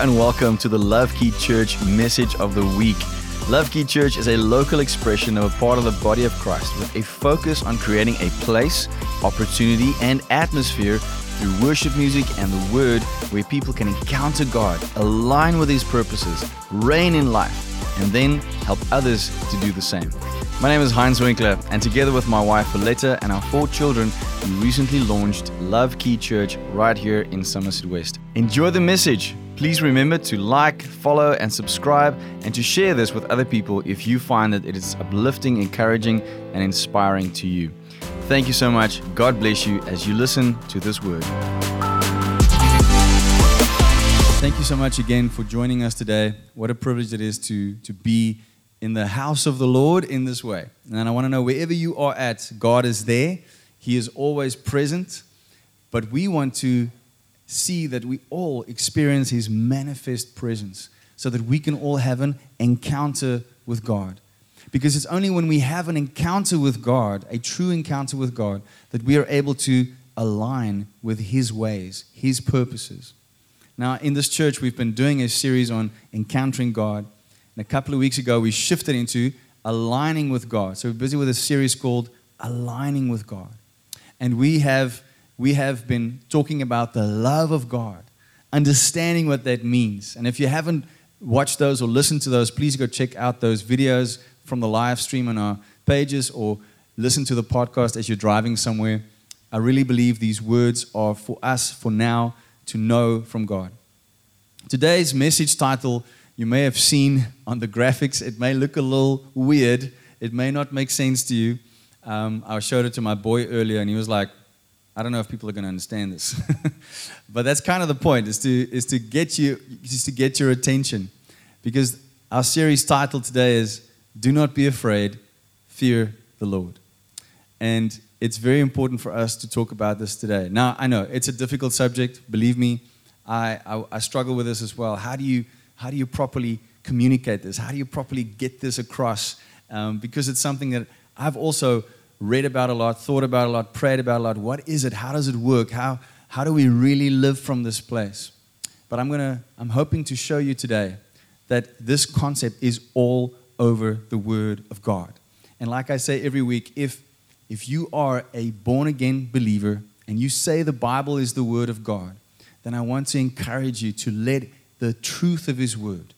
and welcome to the Love Key Church message of the week. Love Key Church is a local expression of a part of the body of Christ with a focus on creating a place, opportunity, and atmosphere through worship music and the word where people can encounter God, align with His purposes, reign in life, and then help others to do the same. My name is Heinz Winkler, and together with my wife Aletta and our four children, we recently launched Love Key Church right here in Somerset West. Enjoy the message. Please remember to like, follow, and subscribe, and to share this with other people if you find that it is uplifting, encouraging, and inspiring to you. Thank you so much. God bless you as you listen to this word. Thank you so much again for joining us today. What a privilege it is to, to be in the house of the Lord in this way. And I want to know wherever you are at, God is there. He is always present. But we want to see that we all experience His manifest presence so that we can all have an encounter with God. Because it's only when we have an encounter with God, a true encounter with God, that we are able to align with His ways, His purposes. Now, in this church, we've been doing a series on encountering God. And a couple of weeks ago, we shifted into aligning with God. So we're busy with a series called Aligning with God. And we have, we have been talking about the love of God, understanding what that means. And if you haven't watched those or listened to those, please go check out those videos from the live stream on our pages or listen to the podcast as you're driving somewhere. I really believe these words are for us for now to know from God. Today's message title you may have seen on the graphics. It may look a little weird. It may not make sense to you. Um, I showed it to my boy earlier, and he was like, I don't know if people are going to understand this. but that's kind of the point, is to, is to get you, is to get your attention. Because our series title today is Do Not Be Afraid, Fear the Lord. And it's very important for us to talk about this today. Now, I know it's a difficult subject. Believe me, I, I, I struggle with this as well. How do you how do you properly communicate this? How do you properly get this across? Um, because it's something that I've also read about a lot, thought about a lot, prayed about a lot. What is it? How does it work? How, how do we really live from this place? But I'm, gonna, I'm hoping to show you today that this concept is all over the Word of God. And like I say every week, if, if you are a born again believer and you say the Bible is the Word of God, then I want to encourage you to let the truth of His Word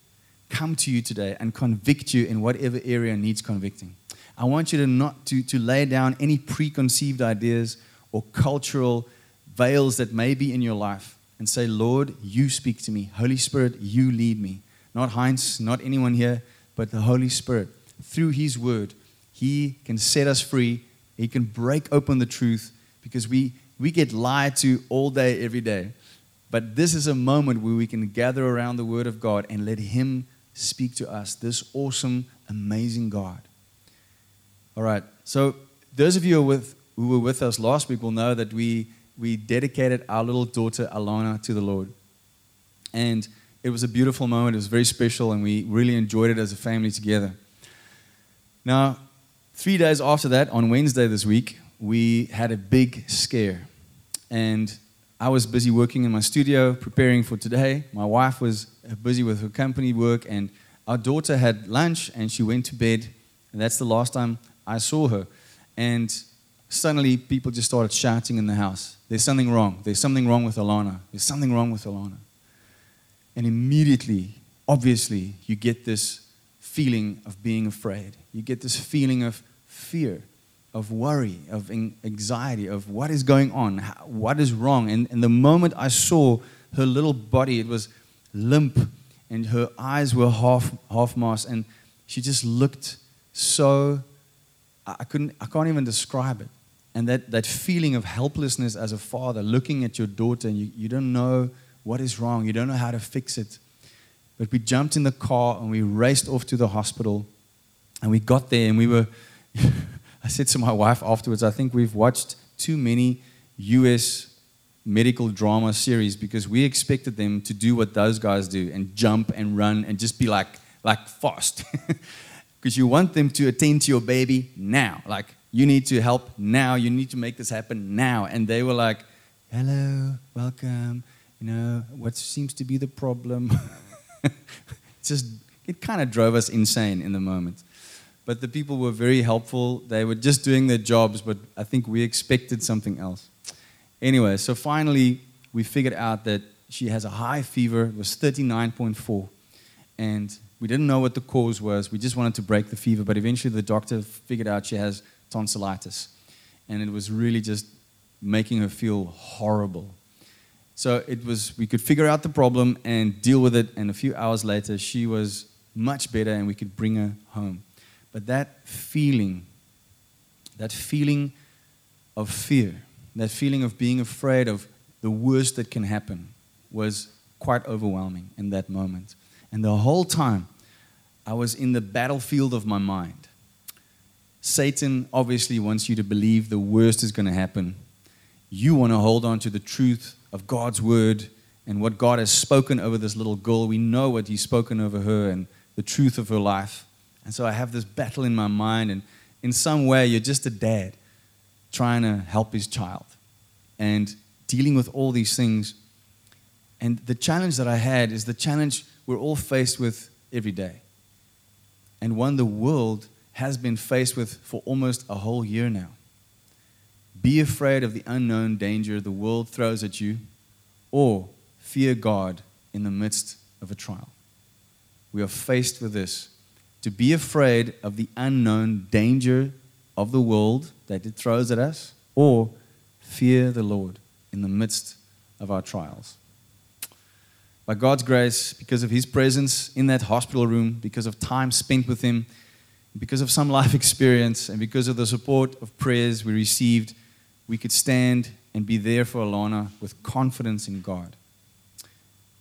come to you today and convict you in whatever area needs convicting. I want you to not to, to lay down any preconceived ideas or cultural veils that may be in your life and say, Lord, you speak to me. Holy Spirit, you lead me. Not Heinz, not anyone here, but the Holy Spirit. Through His Word, He can set us free. He can break open the truth because we, we get lied to all day, every day. But this is a moment where we can gather around the Word of God and let Him speak to us, this awesome, amazing God. All right, so those of you who were with, who were with us last week will know that we, we dedicated our little daughter, Alana, to the Lord. And it was a beautiful moment, it was very special, and we really enjoyed it as a family together. Now, three days after that, on Wednesday this week, we had a big scare. And I was busy working in my studio, preparing for today. My wife was busy with her company work, and our daughter had lunch and she went to bed. And that's the last time I saw her. And suddenly, people just started shouting in the house There's something wrong. There's something wrong with Alana. There's something wrong with Alana. And immediately, obviously, you get this feeling of being afraid. You get this feeling of fear of worry, of anxiety, of what is going on, what is wrong. And, and the moment I saw her little body, it was limp, and her eyes were half half masked, and she just looked so. I couldn't. I can't even describe it. And that, that feeling of helplessness as a father, looking at your daughter, and you, you don't know what is wrong, you don't know how to fix it. But we jumped in the car and we raced off to the hospital, and we got there, and we were. I said to my wife afterwards, I think we've watched too many US medical drama series because we expected them to do what those guys do and jump and run and just be like like fast. Because you want them to attend to your baby now. Like you need to help now. You need to make this happen now. And they were like, "Hello, welcome. you know, what seems to be the problem? just, it kind of drove us insane in the moment. But the people were very helpful. They were just doing their jobs, but I think we expected something else. Anyway, so finally, we figured out that she has a high fever. It was 39.4. And we didn't know what the cause was. We just wanted to break the fever. But eventually, the doctor figured out she has tonsillitis. And it was really just making her feel horrible. So it was, we could figure out the problem and deal with it. And a few hours later, she was much better and we could bring her home. But that feeling, that feeling of fear, that feeling of being afraid of the worst that can happen was quite overwhelming in that moment. And the whole time, I was in the battlefield of my mind. Satan obviously wants you to believe the worst is going to happen. You want to hold on to the truth of God's word and what God has spoken over this little girl. We know what He's spoken over her and the truth of her life. And so I have this battle in my mind, and in some way, you're just a dad trying to help his child and dealing with all these things. And the challenge that I had is the challenge we're all faced with every day, and one the world has been faced with for almost a whole year now. Be afraid of the unknown danger the world throws at you, or fear God in the midst of a trial. We are faced with this to be afraid of the unknown danger of the world that it throws at us, or fear the Lord in the midst of our trials. By God's grace, because of His presence in that hospital room, because of time spent with Him, because of some life experience, and because of the support of prayers we received, we could stand and be there for Alana with confidence in God.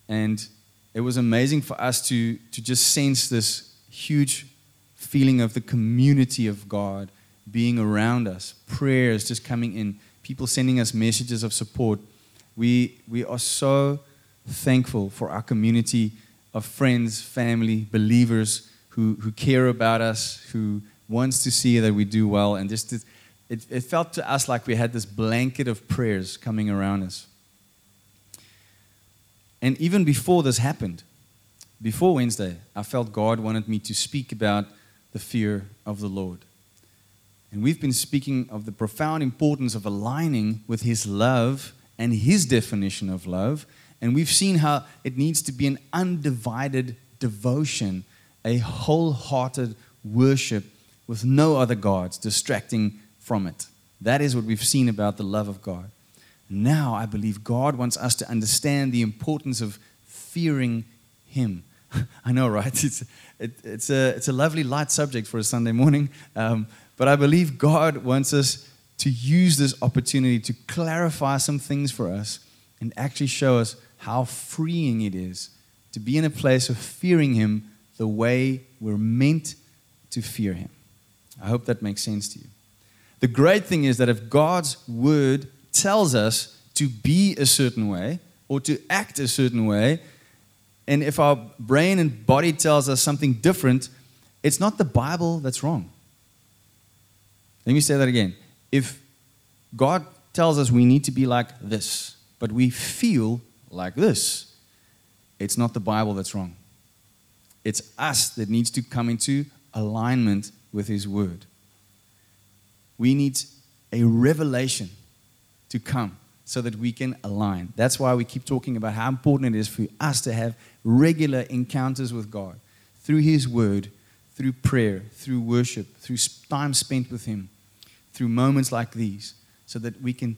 And it was amazing for us to, to just sense this huge feeling of the community of God being around us, prayers just coming in, people sending us messages of support. We, we are so thankful for our community of friends, family, believers who, who care about us, who wants to see that we do well. And just it, it felt to us like we had this blanket of prayers coming around us. And even before this happened, before Wednesday, I felt God wanted me to speak about the fear of the Lord. And we've been speaking of the profound importance of aligning with His love and His definition of love. And we've seen how it needs to be an undivided devotion, a wholehearted worship with no other gods distracting from it. That is what we've seen about the love of God. Now, I believe God wants us to understand the importance of fearing Him I know, right? It's, it, it's, a, it's a lovely light subject for a Sunday morning, um, but I believe God wants us to use this opportunity to clarify some things for us and actually show us how freeing it is to be in a place of fearing Him the way we're meant to fear Him. I hope that makes sense to you. The great thing is that if God's Word tells us to be a certain way or to act a certain way, and if our brain and body tells us something different, it's not the Bible that's wrong. Let me say that again. If God tells us we need to be like this, but we feel like this, it's not the Bible that's wrong. It's us that needs to come into alignment with His Word. We need a revelation to come so that we can align. That's why we keep talking about how important it is for us to have regular encounters with God through His Word, through prayer, through worship, through time spent with Him, through moments like these, so that we can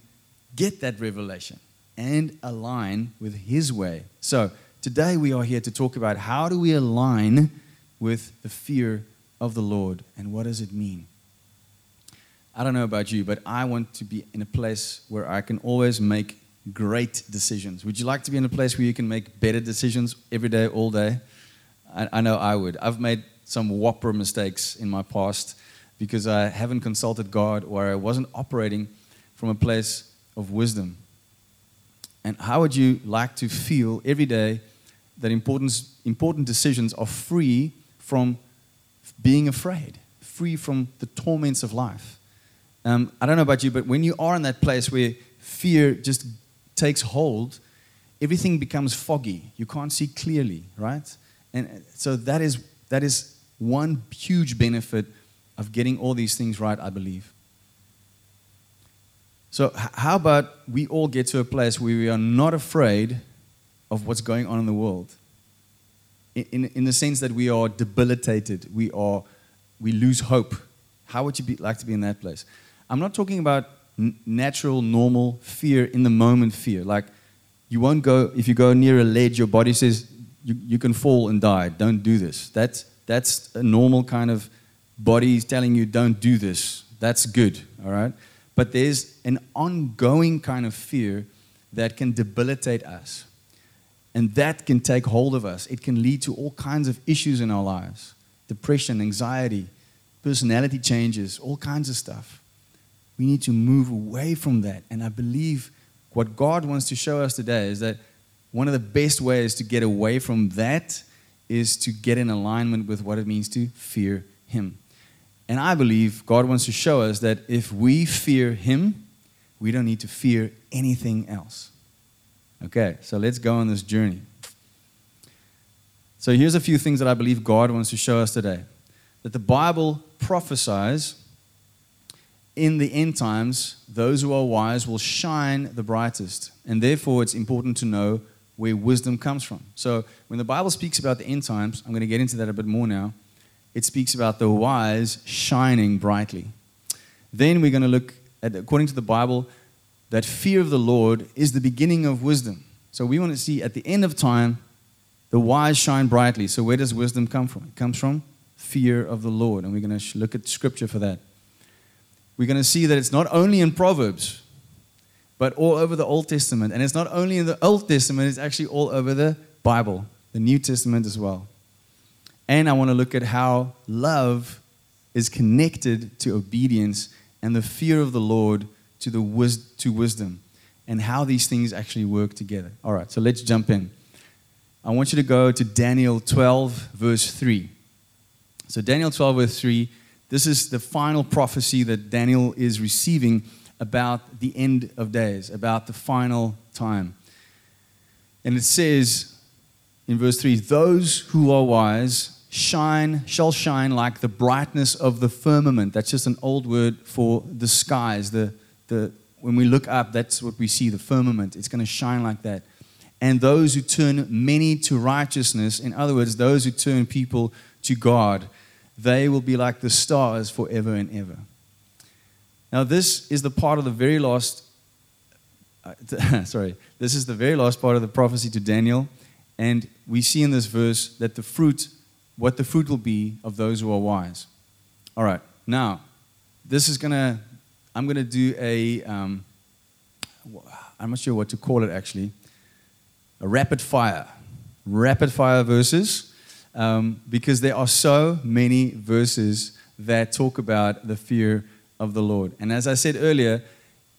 get that revelation and align with His way. So, today we are here to talk about how do we align with the fear of the Lord and what does it mean? I don't know about you, but I want to be in a place where I can always make great decisions. Would you like to be in a place where you can make better decisions every day, all day? I, I know I would. I've made some whopper mistakes in my past because I haven't consulted God or I wasn't operating from a place of wisdom. And how would you like to feel every day that important, important decisions are free from being afraid, free from the torments of life? Um, I don't know about you, but when you are in that place where fear just takes hold, everything becomes foggy. You can't see clearly, right? And so that is, that is one huge benefit of getting all these things right, I believe. So, how about we all get to a place where we are not afraid of what's going on in the world? In, in, the sense that we are debilitated, we, are, we lose hope. How would you be, like to be in that place? I'm not talking about natural, normal fear, in the moment fear. Like, you won't go, if you go near a ledge, your body says, you, you can fall and die. Don't do this. That's, that's a normal kind of body telling you, don't do this. That's good, all right? But there's an ongoing kind of fear that can debilitate us. And that can take hold of us. It can lead to all kinds of issues in our lives depression, anxiety, personality changes, all kinds of stuff. We need to move away from that. And I believe what God wants to show us today is that one of the best ways to get away from that is to get in alignment with what it means to fear Him. And I believe God wants to show us that if we fear Him, we don't need to fear anything else. Okay, so let's go on this journey. So here's a few things that I believe God wants to show us today. That the Bible prophesies in the end times, those who are wise will shine the brightest. And therefore, it's important to know where wisdom comes from. So when the Bible speaks about the end times, I'm going to get into that a bit more now it speaks about the wise shining brightly. Then we're going to look at, according to the Bible, that fear of the Lord is the beginning of wisdom. So we want to see at the end of time, the wise shine brightly. So where does wisdom come from? It comes from fear of the Lord. And we're going to look at scripture for that. We're going to see that it's not only in Proverbs, but all over the Old Testament. And it's not only in the Old Testament, it's actually all over the Bible, the New Testament as well. And I want to look at how love is connected to obedience and the fear of the Lord to, the wis- to wisdom and how these things actually work together. All right, so let's jump in. I want you to go to Daniel 12, verse 3. So, Daniel 12, verse 3, this is the final prophecy that Daniel is receiving about the end of days, about the final time. And it says in verse 3 Those who are wise shine shall shine like the brightness of the firmament. That's just an old word for the skies. The, the when we look up that's what we see the firmament. It's going to shine like that. And those who turn many to righteousness in other words those who turn people to god they will be like the stars forever and ever. Now this is the part of the very last uh, sorry this is the very last part of the prophecy to daniel. And we see in this verse that the fruit what the fruit will be of those who are wise. All right, now, this is going to, I'm going to do a, um, I'm not sure what to call it actually, a rapid fire. Rapid fire verses, um, because there are so many verses that talk about the fear of the Lord. And as I said earlier,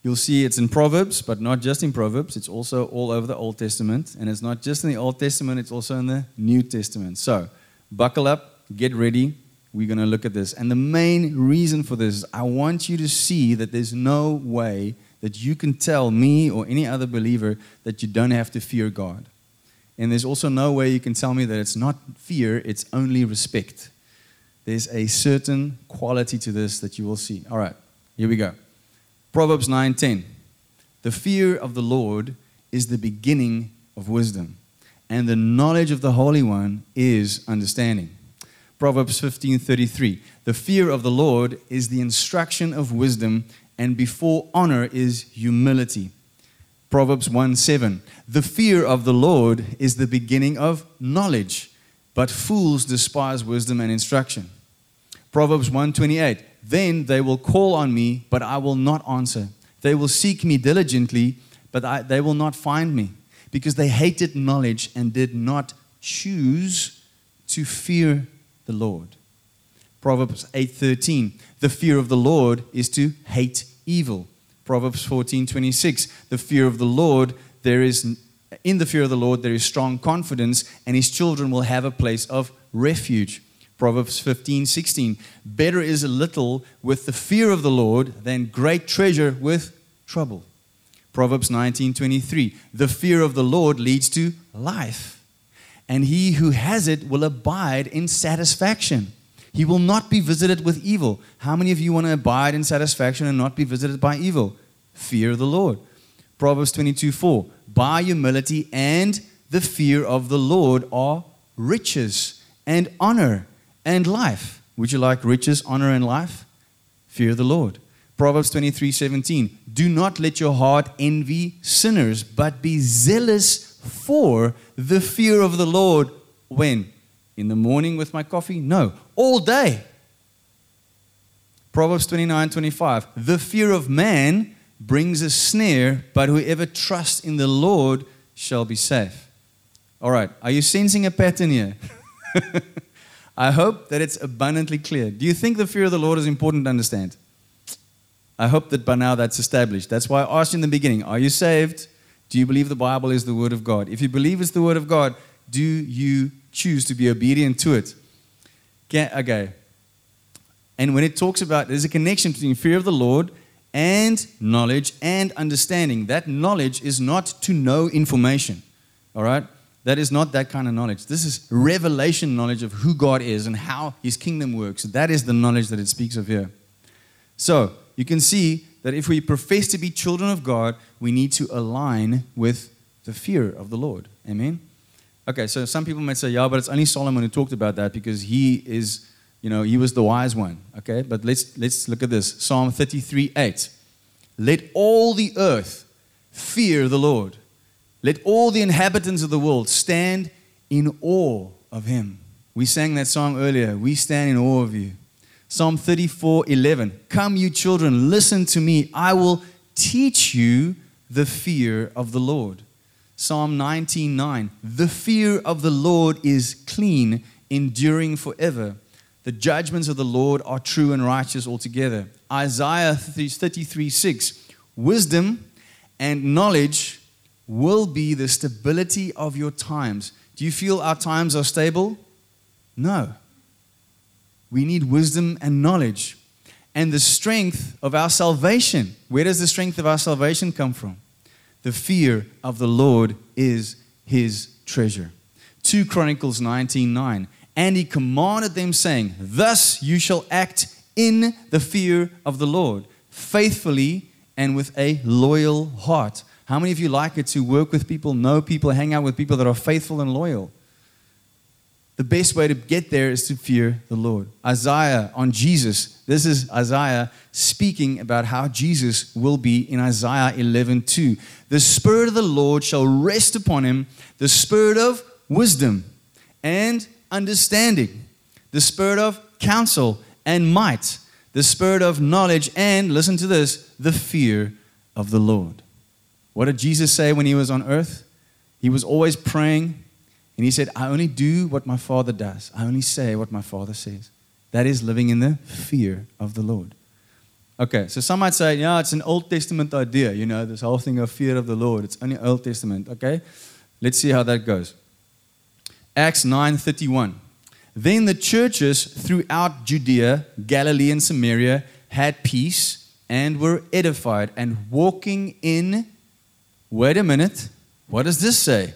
you'll see it's in Proverbs, but not just in Proverbs. It's also all over the Old Testament. And it's not just in the Old Testament, it's also in the New Testament. So, buckle up, get ready. We're going to look at this. And the main reason for this is I want you to see that there's no way that you can tell me or any other believer that you don't have to fear God. And there's also no way you can tell me that it's not fear, it's only respect. There's a certain quality to this that you will see. All right, here we go. Proverbs 9:10. The fear of the Lord is the beginning of wisdom and the knowledge of the Holy One is understanding. Proverbs 15:33 The fear of the Lord is the instruction of wisdom and before honor is humility. Proverbs 1:7 The fear of the Lord is the beginning of knowledge but fools despise wisdom and instruction. Proverbs 1:28 Then they will call on me but I will not answer. They will seek me diligently but I, they will not find me because they hated knowledge and did not choose to fear the Lord. Proverbs 8:13 The fear of the Lord is to hate evil. Proverbs 14:26 The fear of the Lord there is in the fear of the Lord there is strong confidence and his children will have a place of refuge. Proverbs 15:16 Better is a little with the fear of the Lord than great treasure with trouble. Proverbs 19:23. The fear of the Lord leads to life, and he who has it will abide in satisfaction. He will not be visited with evil. How many of you want to abide in satisfaction and not be visited by evil? Fear the Lord. Proverbs 22 4. By humility and the fear of the Lord are riches and honor and life. Would you like riches, honor, and life? Fear the Lord. Proverbs 23 17. Do not let your heart envy sinners, but be zealous for the fear of the Lord. When? In the morning with my coffee? No, all day. Proverbs 29 25. The fear of man brings a snare, but whoever trusts in the Lord shall be safe. All right, are you sensing a pattern here? I hope that it's abundantly clear. Do you think the fear of the Lord is important to understand? I hope that by now that's established. That's why I asked you in the beginning Are you saved? Do you believe the Bible is the Word of God? If you believe it's the Word of God, do you choose to be obedient to it? Okay. And when it talks about, there's a connection between fear of the Lord and knowledge and understanding. That knowledge is not to know information, all right? That is not that kind of knowledge. This is revelation knowledge of who God is and how his kingdom works. That is the knowledge that it speaks of here. So, you can see that if we profess to be children of God, we need to align with the fear of the Lord. Amen? Okay, so some people might say, yeah, but it's only Solomon who talked about that because he is, you know, he was the wise one. Okay, but let's, let's look at this Psalm 33 8. Let all the earth fear the Lord. Let all the inhabitants of the world stand in awe of him. We sang that song earlier. We stand in awe of you. Psalm 34 11. Come, you children, listen to me. I will teach you the fear of the Lord. Psalm 19 9. The fear of the Lord is clean, enduring forever. The judgments of the Lord are true and righteous altogether. Isaiah 33 6. Wisdom and knowledge will be the stability of your times. Do you feel our times are stable? No. We need wisdom and knowledge. And the strength of our salvation. Where does the strength of our salvation come from? The fear of the Lord is his treasure. 2 Chronicles 19 9. And he commanded them, saying, Thus you shall act in the fear of the Lord, faithfully and with a loyal heart. How many of you like it to work with people, know people, hang out with people that are faithful and loyal? The best way to get there is to fear the Lord. Isaiah on Jesus. This is Isaiah speaking about how Jesus will be in Isaiah 11 2. The Spirit of the Lord shall rest upon him, the Spirit of wisdom and understanding, the Spirit of counsel and might, the Spirit of knowledge, and listen to this, the fear of the Lord. What did Jesus say when he was on earth? He was always praying and he said, I only do what my Father does, I only say what my Father says. That is living in the fear of the Lord. Okay, so some might say, yeah, it's an Old Testament idea, you know, this whole thing of fear of the Lord. It's only Old Testament. Okay, let's see how that goes. Acts 9:31. Then the churches throughout Judea, Galilee, and Samaria had peace and were edified and walking in. Wait a minute. What does this say?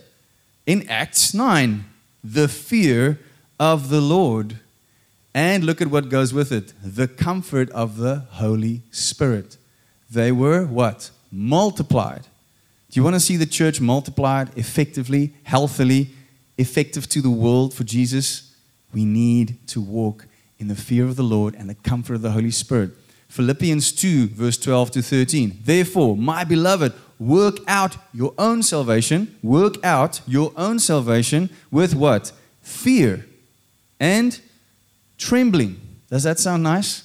In Acts 9 the fear of the Lord. And look at what goes with it the comfort of the Holy Spirit. They were what? Multiplied. Do you want to see the church multiplied effectively, healthily, effective to the world for Jesus? We need to walk in the fear of the Lord and the comfort of the Holy Spirit. Philippians 2, verse 12 to 13. Therefore, my beloved, work out your own salvation, work out your own salvation with what? Fear and trembling. Does that sound nice?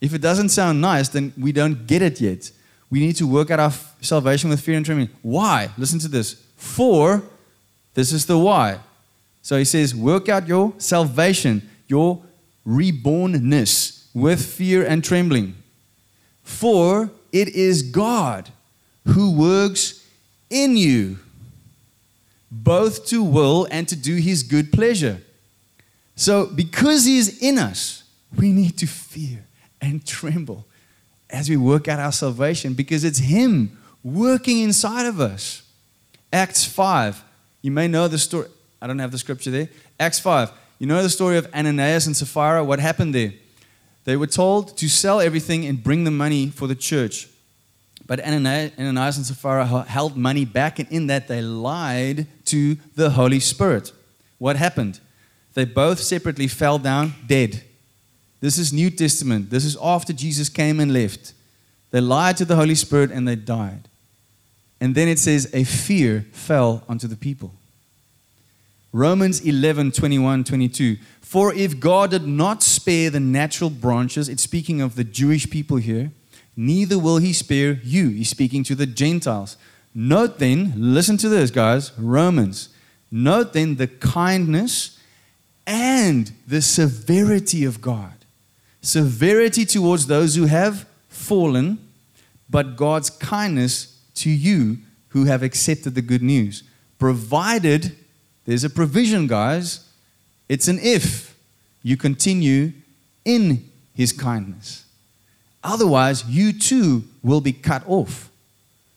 If it doesn't sound nice, then we don't get it yet. We need to work out our salvation with fear and trembling. Why? Listen to this. For, this is the why. So he says, work out your salvation, your rebornness with fear and trembling. For it is God who works in you, both to will and to do his good pleasure. So, because he is in us, we need to fear and tremble as we work out our salvation because it's Him working inside of us. Acts 5. You may know the story. I don't have the scripture there. Acts 5. You know the story of Ananias and Sapphira? What happened there? They were told to sell everything and bring the money for the church. But Ananias and Sapphira held money back, and in that they lied to the Holy Spirit. What happened? They both separately fell down dead. This is New Testament. This is after Jesus came and left. They lied to the Holy Spirit and they died. And then it says, a fear fell onto the people. Romans 11, 21, 22. For if God did not spare the natural branches, it's speaking of the Jewish people here, neither will he spare you. He's speaking to the Gentiles. Note then, listen to this, guys, Romans. Note then the kindness and the severity of God. Severity towards those who have fallen, but God's kindness to you who have accepted the good news. Provided there's a provision, guys. It's an if you continue in his kindness. Otherwise, you too will be cut off.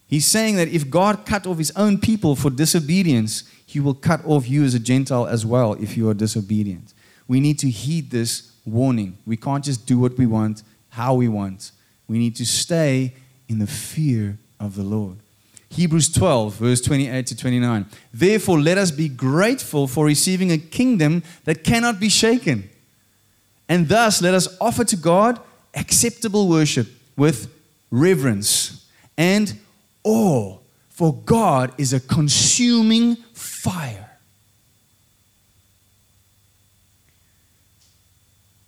He's saying that if God cut off his own people for disobedience, he will cut off you as a Gentile as well if you are disobedient. We need to heed this warning. We can't just do what we want, how we want. We need to stay in the fear of the Lord. Hebrews 12, verse 28 to 29. Therefore, let us be grateful for receiving a kingdom that cannot be shaken. And thus, let us offer to God acceptable worship with reverence and awe, for God is a consuming fire.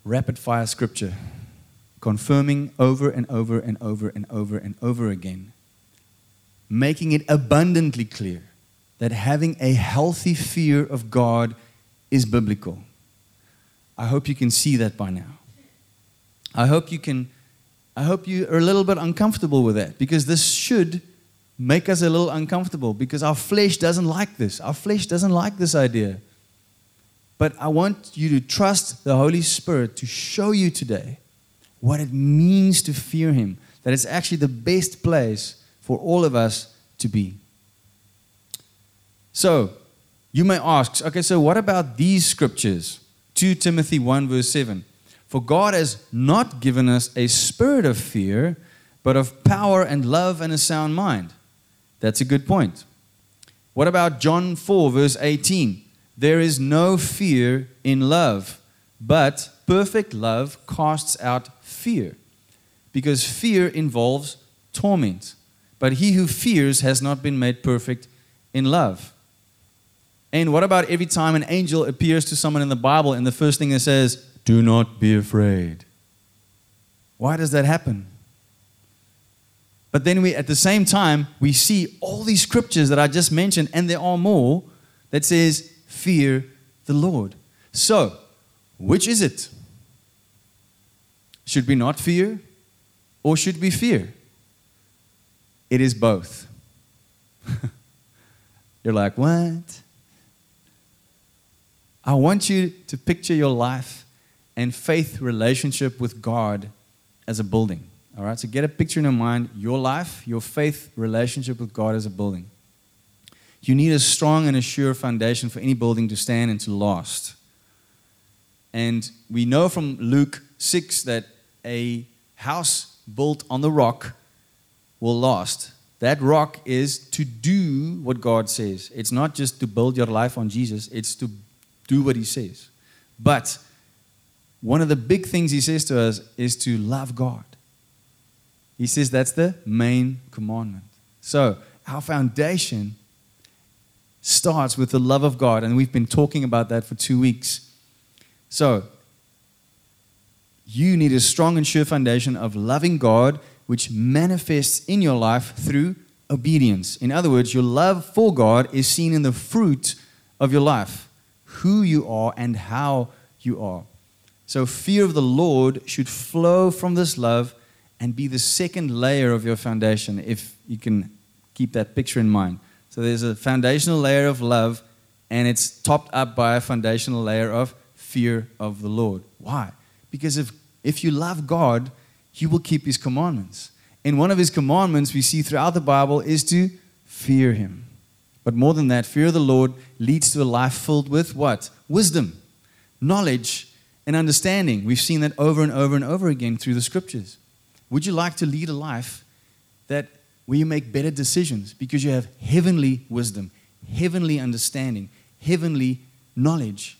Rapid fire scripture, confirming over and over and over and over and over again making it abundantly clear that having a healthy fear of God is biblical. I hope you can see that by now. I hope you can I hope you are a little bit uncomfortable with that because this should make us a little uncomfortable because our flesh doesn't like this. Our flesh doesn't like this idea. But I want you to trust the Holy Spirit to show you today what it means to fear Him, that it's actually the best place for all of us to be. So, you may ask, okay, so what about these scriptures? 2 Timothy 1, verse 7. For God has not given us a spirit of fear, but of power and love and a sound mind. That's a good point. What about John 4, verse 18? There is no fear in love, but perfect love casts out fear, because fear involves torment. But he who fears has not been made perfect in love. And what about every time an angel appears to someone in the Bible and the first thing it says, Do not be afraid? Why does that happen? But then we, at the same time, we see all these scriptures that I just mentioned, and there are more, that says, Fear the Lord. So, which is it? Should we not fear? Or should we fear? It is both. You're like, what? I want you to picture your life and faith relationship with God as a building. All right, so get a picture in your mind your life, your faith relationship with God as a building. You need a strong and a sure foundation for any building to stand and to last. And we know from Luke 6 that a house built on the rock will last. That rock is to do what God says. It's not just to build your life on Jesus, it's to do what He says. But one of the big things He says to us is to love God. He says that's the main commandment. So, our foundation starts with the love of God, and we've been talking about that for two weeks. So, you need a strong and sure foundation of loving God which manifests in your life through obedience. In other words, your love for God is seen in the fruit of your life, who you are and how you are. So, fear of the Lord should flow from this love and be the second layer of your foundation, if you can keep that picture in mind. So, there's a foundational layer of love, and it's topped up by a foundational layer of fear of the Lord. Why? Because if, if you love God, you will keep his commandments. And one of his commandments we see throughout the Bible is to fear him. But more than that, fear of the Lord leads to a life filled with what? Wisdom, knowledge, and understanding. We've seen that over and over and over again through the scriptures. Would you like to lead a life that where you make better decisions because you have heavenly wisdom, heavenly understanding, heavenly knowledge?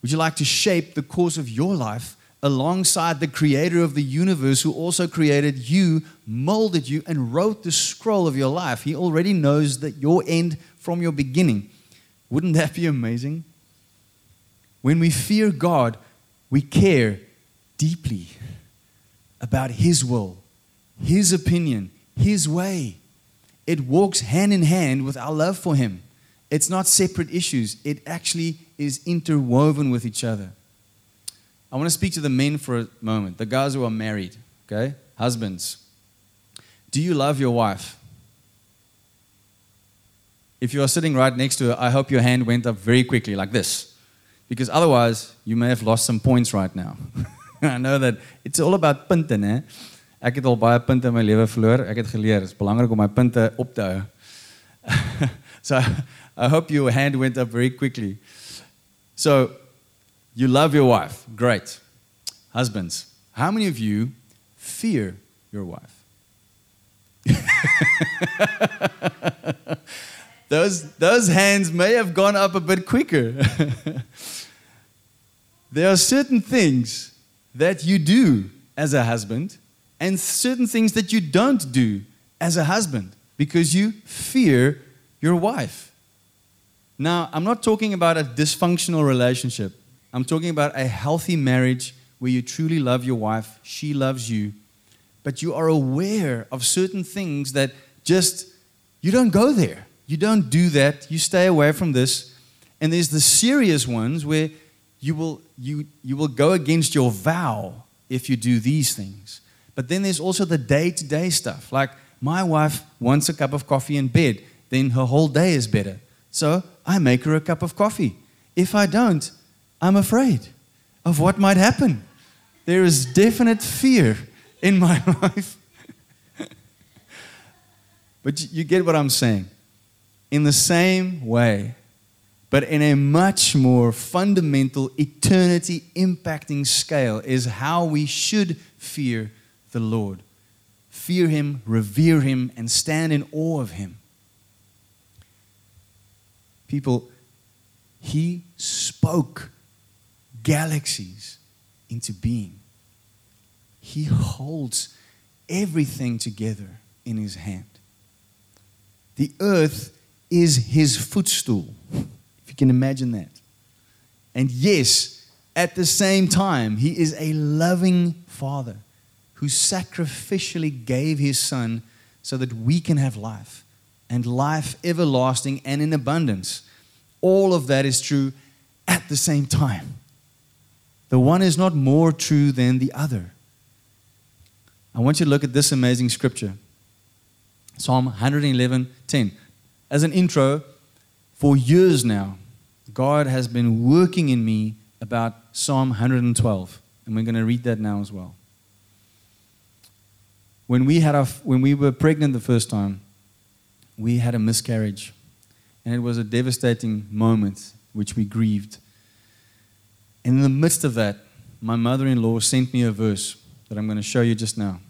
Would you like to shape the course of your life alongside the creator of the universe who also created you, molded you, and wrote the scroll of your life? He already knows that your end from your beginning. Wouldn't that be amazing? When we fear God, we care deeply about His will, His opinion, His way. It walks hand in hand with our love for Him. It's not separate issues, it actually is interwoven with each other. I want to speak to the men for a moment, the guys who are married, okay? Husbands. Do you love your wife? If you are sitting right next to her, I hope your hand went up very quickly, like this. Because otherwise, you may have lost some points right now. I know that it's all about punte, né? Ek het al baie punte in my lewe verloor. Ek het geleer, dit belangrik om my punte op te hou. so I hope your hand went up very quickly. So, you love your wife. Great. Husbands, how many of you fear your wife? those, those hands may have gone up a bit quicker. there are certain things that you do as a husband and certain things that you don't do as a husband because you fear your wife. Now, I'm not talking about a dysfunctional relationship. I'm talking about a healthy marriage where you truly love your wife, she loves you, but you are aware of certain things that just, you don't go there. You don't do that. You stay away from this. And there's the serious ones where you will, you, you will go against your vow if you do these things. But then there's also the day to day stuff. Like, my wife wants a cup of coffee in bed, then her whole day is better. So I make her a cup of coffee. If I don't, I'm afraid of what might happen. There is definite fear in my life. but you get what I'm saying. In the same way, but in a much more fundamental, eternity impacting scale, is how we should fear the Lord. Fear Him, revere Him, and stand in awe of Him. People, He spoke galaxies into being. He holds everything together in His hand. The earth is His footstool, if you can imagine that. And yes, at the same time, He is a loving Father who sacrificially gave His Son so that we can have life and life everlasting and in abundance. All of that is true at the same time. The one is not more true than the other. I want you to look at this amazing scripture Psalm 111 10. As an intro, for years now, God has been working in me about Psalm 112. And we're going to read that now as well. When we, had our, when we were pregnant the first time, we had a miscarriage. And it was a devastating moment which we grieved. And in the midst of that, my mother in law sent me a verse that I'm going to show you just now.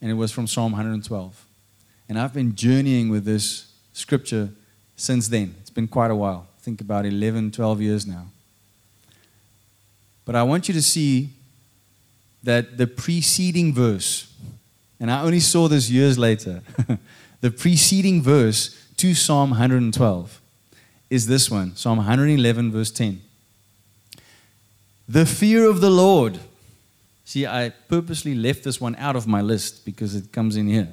And it was from Psalm 112. And I've been journeying with this scripture since then. It's been quite a while. I think about 11, 12 years now. But I want you to see that the preceding verse, and I only saw this years later, the preceding verse to Psalm 112 is this one Psalm 111, verse 10. The fear of the Lord. See, I purposely left this one out of my list because it comes in here.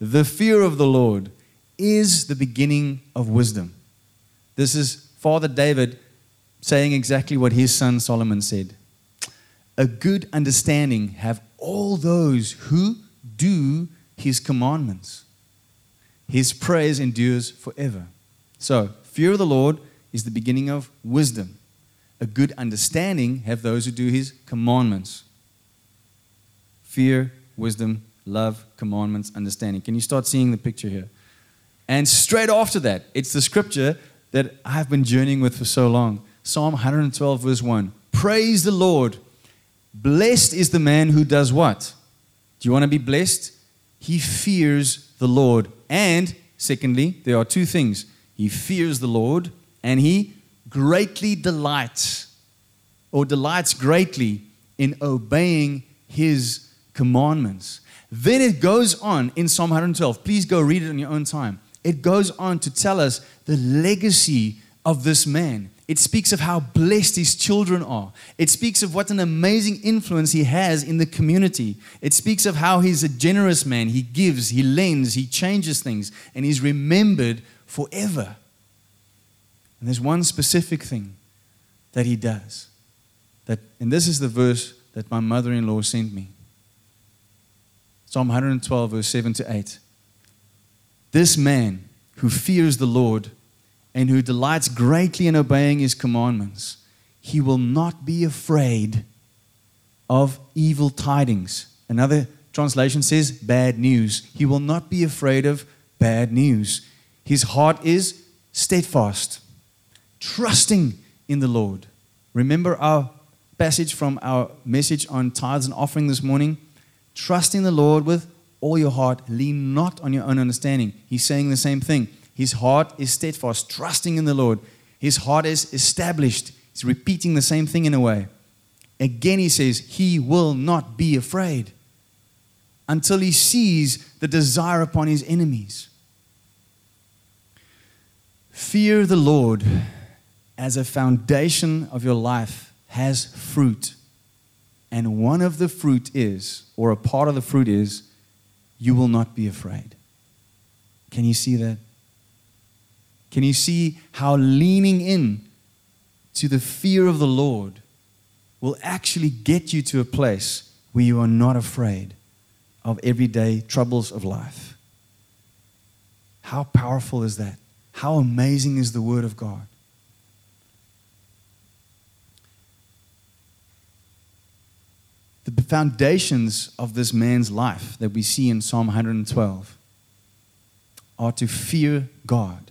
The fear of the Lord is the beginning of wisdom. This is Father David saying exactly what his son Solomon said. A good understanding have all those who do his commandments. His praise endures forever. So, fear of the Lord is the beginning of wisdom. A good understanding have those who do his commandments. fear, wisdom, love, commandments, understanding. Can you start seeing the picture here? And straight after that, it's the scripture that I've been journeying with for so long Psalm 112, verse 1. Praise the Lord. Blessed is the man who does what? Do you want to be blessed? He fears the Lord. And secondly, there are two things he fears the Lord and he greatly delights or delights greatly in obeying his commandments. Then it goes on in Psalm 112. Please go read it on your own time. It goes on to tell us the legacy of this man. It speaks of how blessed his children are. It speaks of what an amazing influence he has in the community. It speaks of how he's a generous man. He gives, he lends, he changes things, and he's remembered forever. And there's one specific thing that he does. That, and this is the verse that my mother in law sent me Psalm 112, verse 7 to 8. This man who fears the Lord and who delights greatly in obeying his commandments, he will not be afraid of evil tidings. Another translation says bad news. He will not be afraid of bad news. His heart is steadfast, trusting in the Lord. Remember our passage from our message on tithes and offering this morning? Trusting the Lord with all your heart, lean not on your own understanding. He's saying the same thing. His heart is steadfast, trusting in the Lord. His heart is established. He's repeating the same thing in a way. Again, he says, He will not be afraid until he sees the desire upon his enemies. Fear the Lord as a foundation of your life has fruit. And one of the fruit is, or a part of the fruit is, you will not be afraid. Can you see that? Can you see how leaning in to the fear of the Lord will actually get you to a place where you are not afraid of everyday troubles of life? How powerful is that? How amazing is the Word of God? The foundations of this man's life that we see in Psalm 112 are to fear God.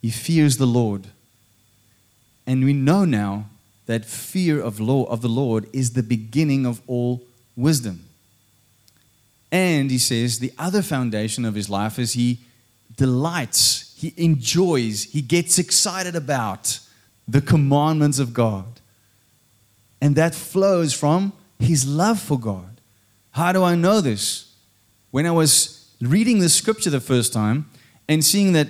He fears the Lord. And we know now that fear of, law, of the Lord is the beginning of all wisdom. And he says the other foundation of his life is he delights, he enjoys, he gets excited about the commandments of God. And that flows from his love for God. How do I know this? When I was reading the scripture the first time and seeing that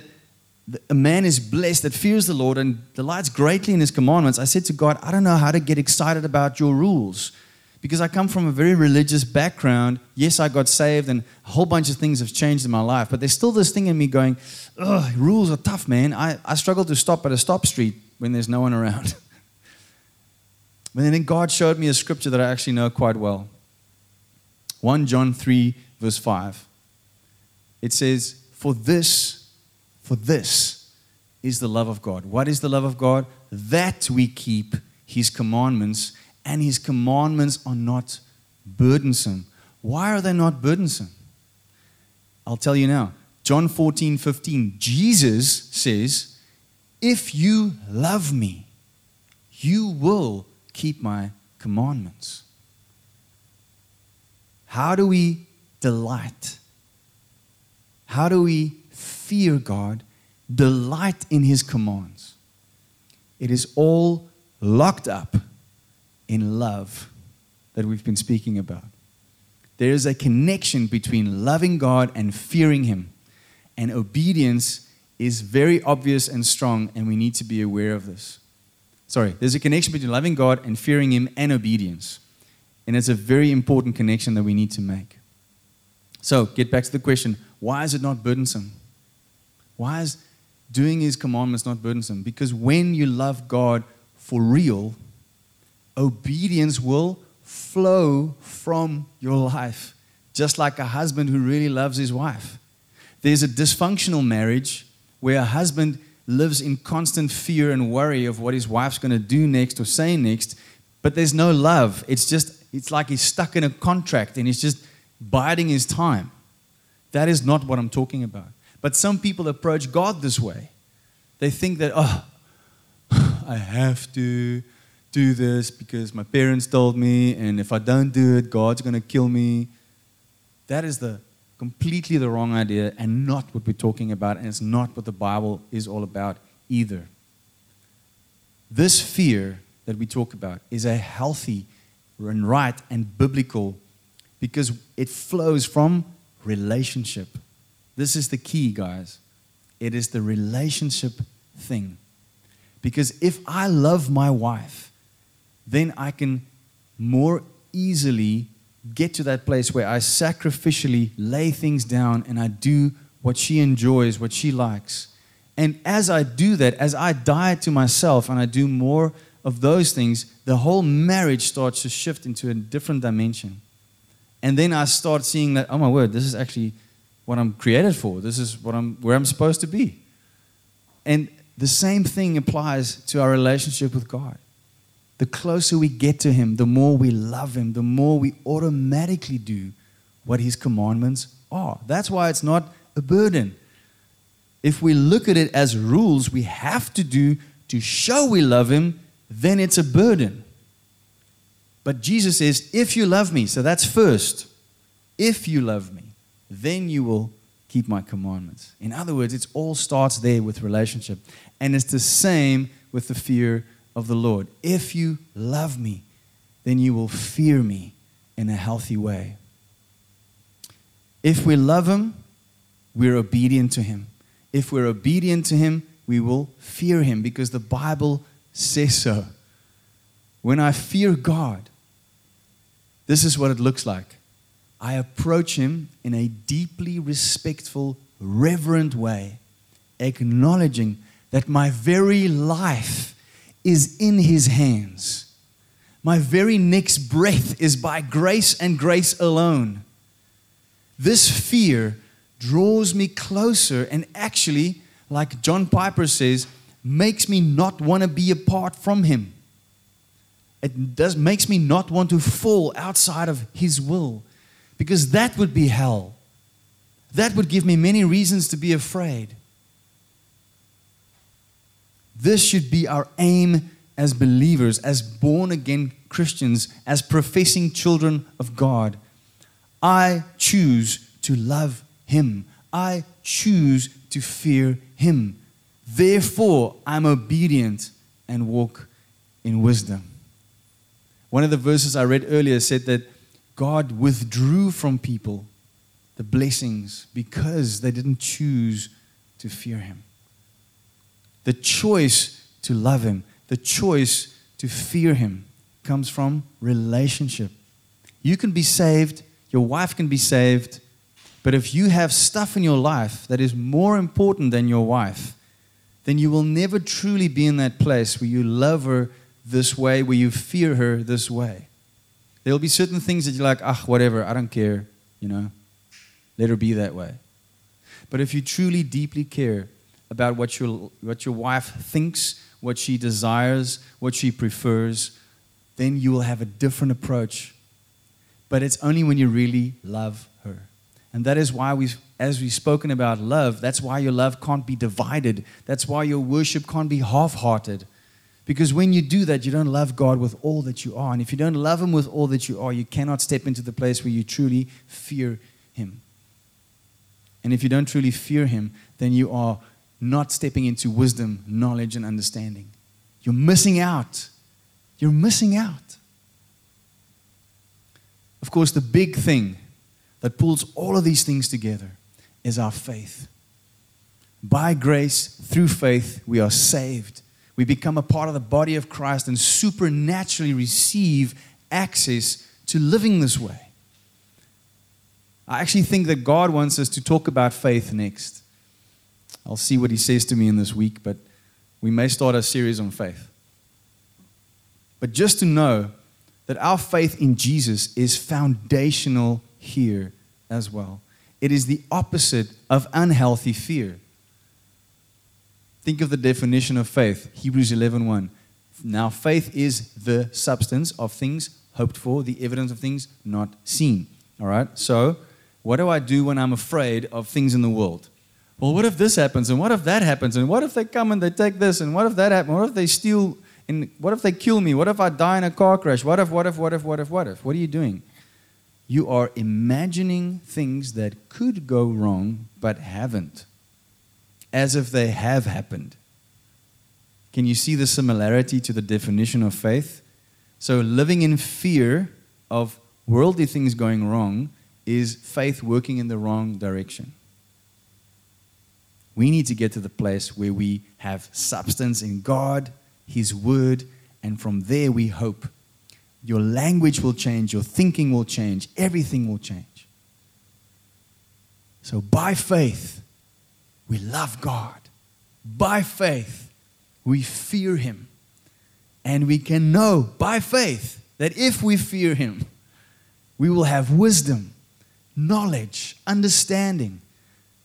a man is blessed that fears the Lord and delights greatly in his commandments, I said to God, I don't know how to get excited about your rules because I come from a very religious background. Yes, I got saved and a whole bunch of things have changed in my life, but there's still this thing in me going, rules are tough, man. I, I struggle to stop at a stop street when there's no one around. And then God showed me a scripture that I actually know quite well 1 John 3, verse 5. It says, For this, for this is the love of God. What is the love of God? That we keep his commandments, and his commandments are not burdensome. Why are they not burdensome? I'll tell you now. John 14, 15. Jesus says, If you love me, you will keep my commandments. How do we delight? How do we fear God, delight in His commands? It is all locked up in love that we've been speaking about. There is a connection between loving God and fearing Him. And obedience is very obvious and strong, and we need to be aware of this. Sorry, there's a connection between loving God and fearing Him and obedience. And it's a very important connection that we need to make. So, get back to the question why is it not burdensome? Why is doing His commandments not burdensome? Because when you love God for real, obedience will flow from your life, just like a husband who really loves his wife. There's a dysfunctional marriage where a husband lives in constant fear and worry of what his wife's going to do next or say next, but there's no love. It's just It's like he's stuck in a contract and he's just biding his time. That is not what I'm talking about. But some people approach God this way. They think that, oh, I have to do this because my parents told me, and if I don't do it, God's going to kill me. That is the completely the wrong idea and not what we're talking about, and it's not what the Bible is all about either. This fear that we talk about is a healthy and right and biblical because it flows from relationship. This is the key, guys. It is the relationship thing. Because if I love my wife, then I can more easily get to that place where I sacrificially lay things down and I do what she enjoys, what she likes. And as I do that, as I die to myself and I do more of those things, the whole marriage starts to shift into a different dimension. And then I start seeing that, oh my word, this is actually what I'm created for. This is what I'm where I'm supposed to be. And the same thing applies to our relationship with God. The closer we get to Him, the more we love Him, the more we automatically do what His commandments are. That's why it's not a burden. If we look at it as rules we have to do to show we love Him, then it's a burden. But Jesus says, if you love me, so that's first. If you love me, then you will keep my commandments. In other words, it all starts there with relationship. And it's the same with the fear of the Lord. If you love me, then you will fear me in a healthy way. If we love him, we're obedient to him. If we're obedient to him, we will fear him because the Bible says so. When I fear God, this is what it looks like. I approach him in a deeply respectful, reverent way, acknowledging that my very life is in his hands. My very next breath is by grace and grace alone. This fear draws me closer and actually, like John Piper says, makes me not want to be apart from him. It does makes me not want to fall outside of his will because that would be hell. That would give me many reasons to be afraid. This should be our aim as believers, as born again Christians, as professing children of God. I choose to love Him. I choose to fear Him. Therefore, I'm obedient and walk in wisdom. One of the verses I read earlier said that God withdrew from people the blessings because they didn't choose to fear Him the choice to love Him, the choice to fear Him comes from relationship. You can be saved, your wife can be saved, but if you have stuff in your life that is more important than your wife, then you will never truly be in that place where you love her this way, where you fear her this way. There'll be certain things that you're like, ah, whatever, I don't care, you know, let her be that way. But if you truly deeply care about what your, what your wife thinks, what she desires, what she prefers, then you will have a different approach. But it's only when you really love her. And that is why we, as we've spoken about love, that's why your love can't be divided. That's why your worship can't be half hearted. Because when you do that, you don't love God with all that you are. And if you don't love Him with all that you are, you cannot step into the place where you truly fear Him. And if you don't truly fear Him, then you are not stepping into wisdom, knowledge, and understanding. You're missing out. You're missing out. Of course, the big thing that pulls all of these things together is our faith. By grace, through faith, we are saved. We become a part of the body of Christ and supernaturally receive access to living this way. I actually think that God wants us to talk about faith next. I'll see what he says to me in this week, but we may start a series on faith. But just to know that our faith in Jesus is foundational here as well. It is the opposite of unhealthy fear. Think of the definition of faith, Hebrews 11:1. Now faith is the substance of things hoped for, the evidence of things not seen. All right? So, what do I do when I'm afraid of things in the world? Well, what if this happens? And what if that happens? And what if they come and they take this? And what if that happens? What if they steal? And what if they kill me? What if I die in a car crash? What if, what if, what if, what if, what if? What are you doing? You are imagining things that could go wrong but haven't, as if they have happened. Can you see the similarity to the definition of faith? So, living in fear of worldly things going wrong is faith working in the wrong direction. We need to get to the place where we have substance in God, His Word, and from there we hope. Your language will change, your thinking will change, everything will change. So, by faith, we love God. By faith, we fear Him. And we can know by faith that if we fear Him, we will have wisdom, knowledge, understanding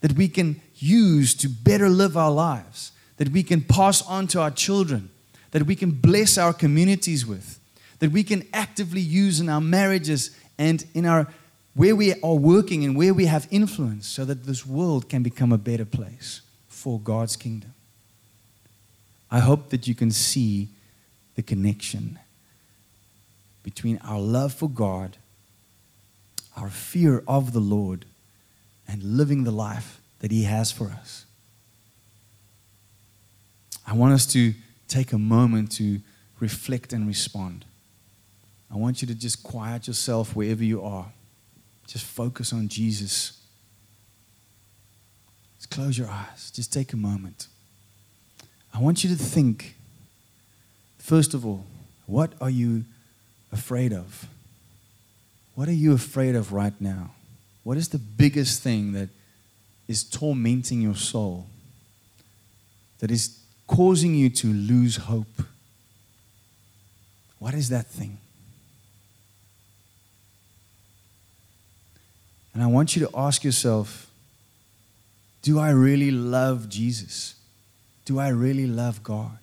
that we can use to better live our lives, that we can pass on to our children, that we can bless our communities with, that we can actively use in our marriages and in our where we are working and where we have influence so that this world can become a better place for God's kingdom. I hope that you can see the connection between our love for God, our fear of the Lord, and living the life that He has for us. I want us to take a moment to reflect and respond. I want you to just quiet yourself wherever you are. Just focus on Jesus. Just close your eyes. Just take a moment. I want you to think, first of all, what are you afraid of? What are you afraid of right now? What is the biggest thing that is tormenting your soul, that is causing you to lose hope? What is that thing? And I want you to ask yourself do I really love Jesus? Do I really love God?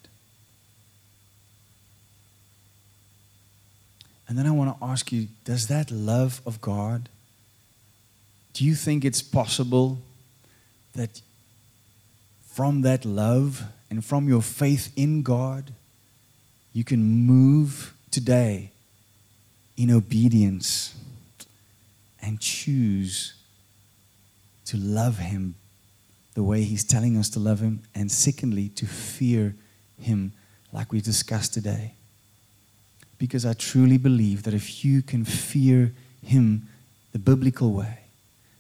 And then I want to ask you does that love of God, do you think it's possible that from that love and from your faith in God, you can move today in obedience and choose to love Him the way He's telling us to love Him, and secondly, to fear Him like we discussed today. Because I truly believe that if you can fear Him the biblical way,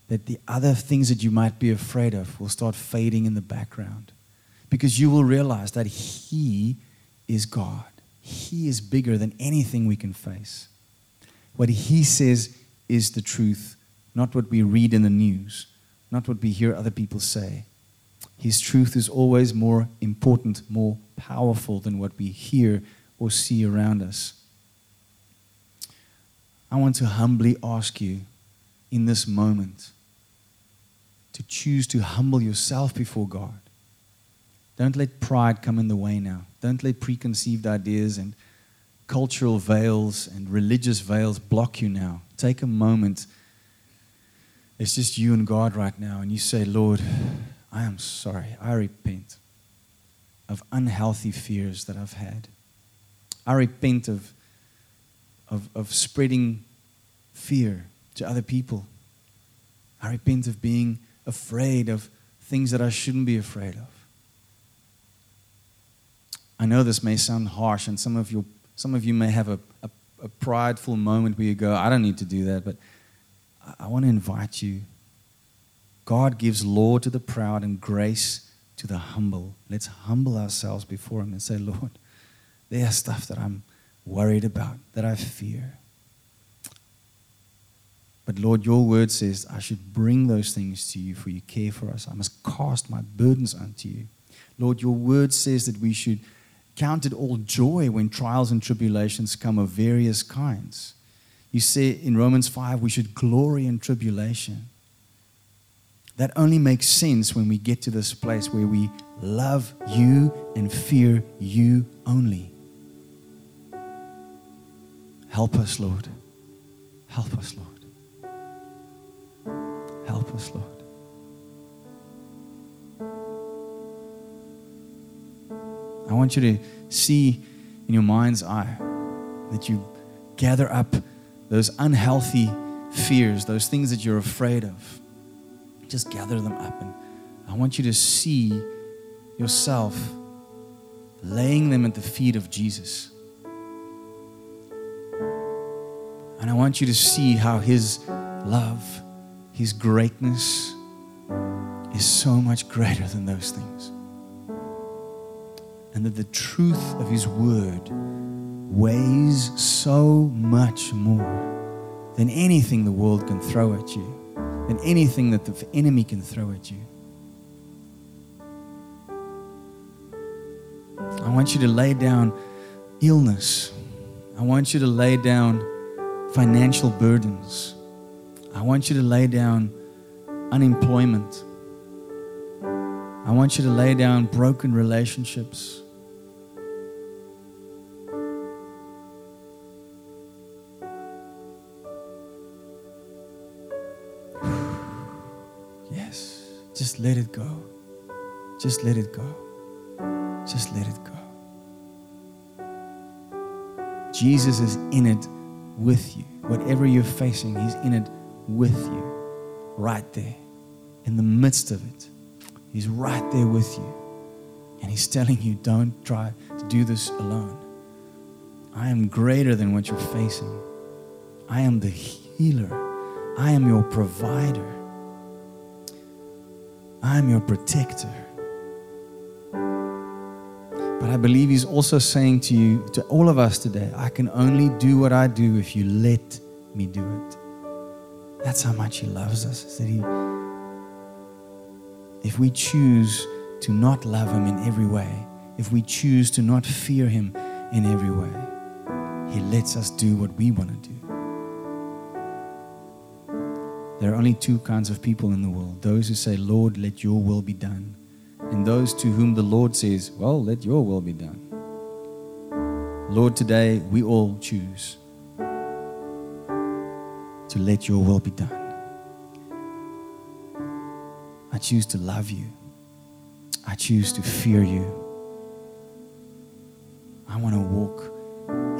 that the other things that you might be afraid of will start fading in the background. Because you will realize that He is God. He is bigger than anything we can face. What He says is the truth, not what we read in the news, not what we hear other people say. His truth is always more important, more powerful than what we hear or see around us. I want to humbly ask you in this moment to choose to humble yourself before God. Don't let pride come in the way now. Don't let preconceived ideas and cultural veils and religious veils block you now. Take a moment. It's just you and God right now, and you say, Lord, I am sorry. I repent of unhealthy fears that I've had. I repent of, of, of spreading fear to other people. I repent of being afraid of things that I shouldn't be afraid of. I know this may sound harsh, and some of you, some of you may have a, a, a prideful moment where you go, I don't need to do that, but I, I want to invite you. God gives law to the proud and grace to the humble. Let's humble ourselves before Him and say, Lord, there's stuff that I'm worried about, that I fear. But Lord, your word says I should bring those things to you, for you care for us. I must cast my burdens unto you. Lord, your word says that we should count it all joy when trials and tribulations come of various kinds. You say in Romans 5 we should glory in tribulation. That only makes sense when we get to this place where we love you and fear you only. Help us, Lord. Help us, Lord. Help us, Lord. I want you to see in your mind's eye that you gather up those unhealthy fears, those things that you're afraid of. Just gather them up. And I want you to see yourself laying them at the feet of Jesus. And I want you to see how His love, His greatness is so much greater than those things. And that the truth of His Word weighs so much more than anything the world can throw at you, than anything that the enemy can throw at you. I want you to lay down illness. I want you to lay down financial burdens. I want you to lay down unemployment. I want you to lay down broken relationships. Yes, just let it go. Just let it go. Just let it go. Jesus is in it with you. Whatever you're facing, He's in it with you. Right there. In the midst of it. He's right there with you. And He's telling you, don't try to do this alone. I am greater than what you're facing. I am the healer. I am your provider. I am your protector. But I believe He's also saying to you, to all of us today, I can only do what I do if you let me do it. That's how much He loves us. Is that He, if we choose to not love Him in every way, if we choose to not fear Him in every way, He lets us do what we want to do. There are only two kinds of people in the world those who say, Lord, let your will be done, and those to whom the Lord says, Well, let your will be done. Lord, today we all choose to let your will be done. I choose to love you. I choose to fear you. I want to walk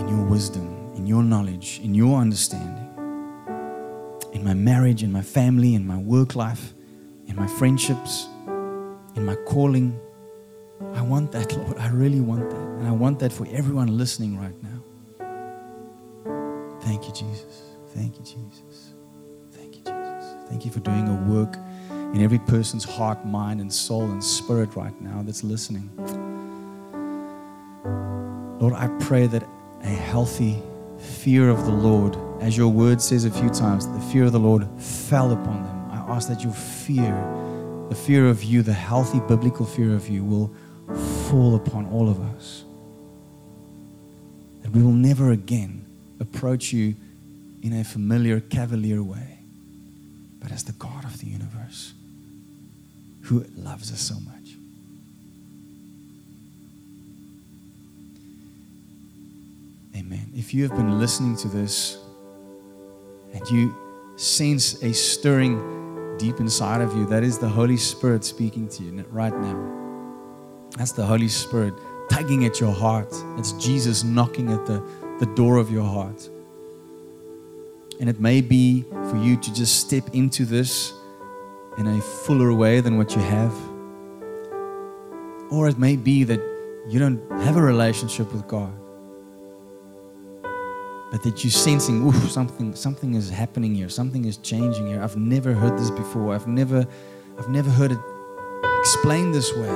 in your wisdom, in your knowledge, in your understanding in my marriage, in my family, in my work life, in my friendships, in my calling. I want that, Lord. I really want that. And I want that for everyone listening right now. Thank you, Jesus. Thank you, Jesus. Thank you, Jesus. Thank you for doing a work in every person's heart, mind, and soul and spirit right now that's listening. Lord, I pray that a healthy fear of the Lord as your word says a few times, the fear of the Lord fell upon them. I ask that your fear, the fear of you, the healthy biblical fear of you, will fall upon all of us. That we will never again approach you in a familiar, cavalier way, but as the God of the universe who loves us so much. Amen. If you have been listening to this, and you sense a stirring deep inside of you, that is the Holy Spirit speaking to you right now. That's the Holy Spirit tugging at your heart. It's Jesus knocking at the, the door of your heart. And it may be for you to just step into this in a fuller way than what you have. Or it may be that you don't have a relationship with God but that you're sensing, oof, something, something is happening here, something is changing here. I've never heard this before. I've never, I've never heard it explained this way.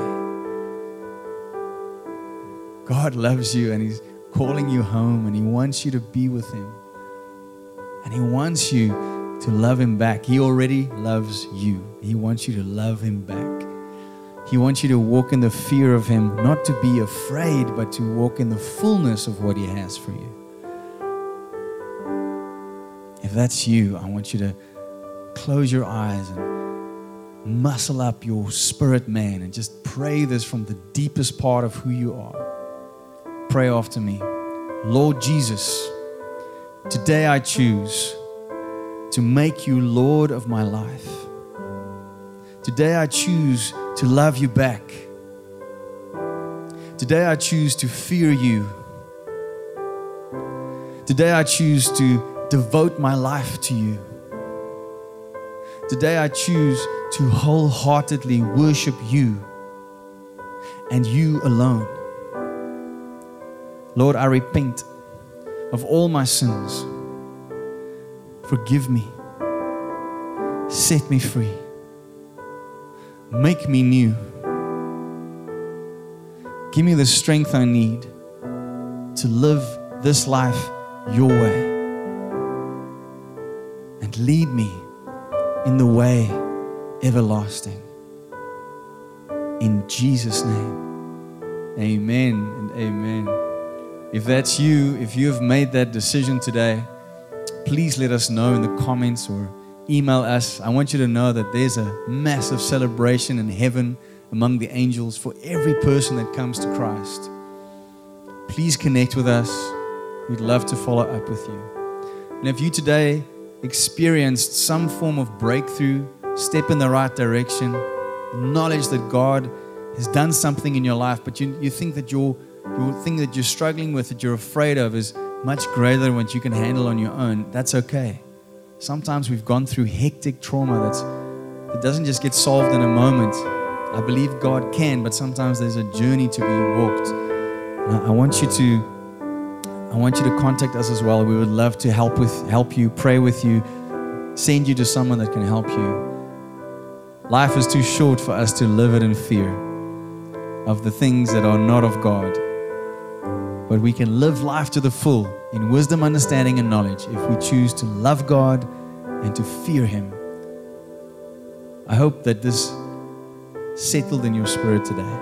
God loves you and He's calling you home and He wants you to be with Him. And He wants you to love Him back. He already loves you. He wants you to love Him back. He wants you to walk in the fear of Him, not to be afraid, but to walk in the fullness of what He has for you. If that's you, I want you to close your eyes and muscle up your spirit man and just pray this from the deepest part of who you are. Pray after me. Lord Jesus, Today I choose to make you Lord of my life. Today I choose to love you back. Today I choose to fear you. Today I choose to devote my life to you. Today I choose to wholeheartedly worship you and you alone. Lord, I repent of all my sins. Forgive me. Set me free. Make me new. Give me the strength I need to live this life your way. And lead me in the way everlasting. In Jesus' name, amen and amen. If that's you, if you have made that decision today, please let us know in the comments or email us. I want you to know that there's a massive celebration in heaven among the angels for every person that comes to Christ. Please connect with us. We'd love to follow up with you. And if you today experienced some form of breakthrough, step in the right direction, knowledge that God has done something in your life, but you, you think that your, your thing that you're struggling with, that you're afraid of, is much greater than what you can handle on your own, that's okay. Sometimes we've gone through hectic trauma that's, that doesn't just get solved in a moment. I believe God can, but sometimes there's a journey to be walked. I want you to I want you to contact us as well. We would love to help with help you, pray with you, send you to someone that can help you. Life is too short for us to live it in fear of the things that are not of God. But we can live life to the full in wisdom, understanding, and knowledge if we choose to love God and to fear Him. I hope that this settled in your spirit today.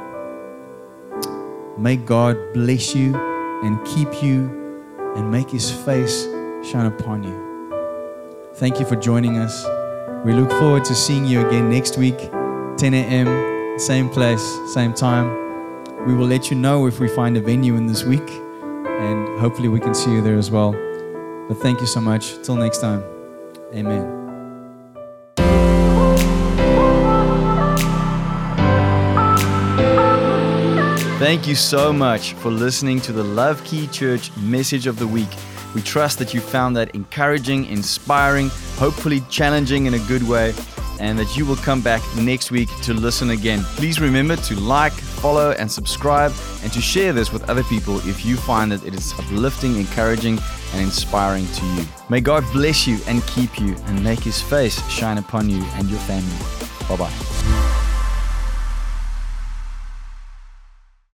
May God bless you and keep you and make his face shine upon you. Thank you for joining us. We look forward to seeing you again next week, 10 a.m., same place, same time. We will let you know if we find a venue in this week, and hopefully we can see you there as well. But thank you so much. Till next time, amen. Thank you so much for listening to the Love Key Church message of the week. We trust that you found that encouraging, inspiring, hopefully challenging in a good way, and that you will come back next week to listen again. Please remember to like, follow, and subscribe, and to share this with other people if you find that it is uplifting, encouraging, and inspiring to you. May God bless you and keep you, and make his face shine upon you and your family. Bye bye.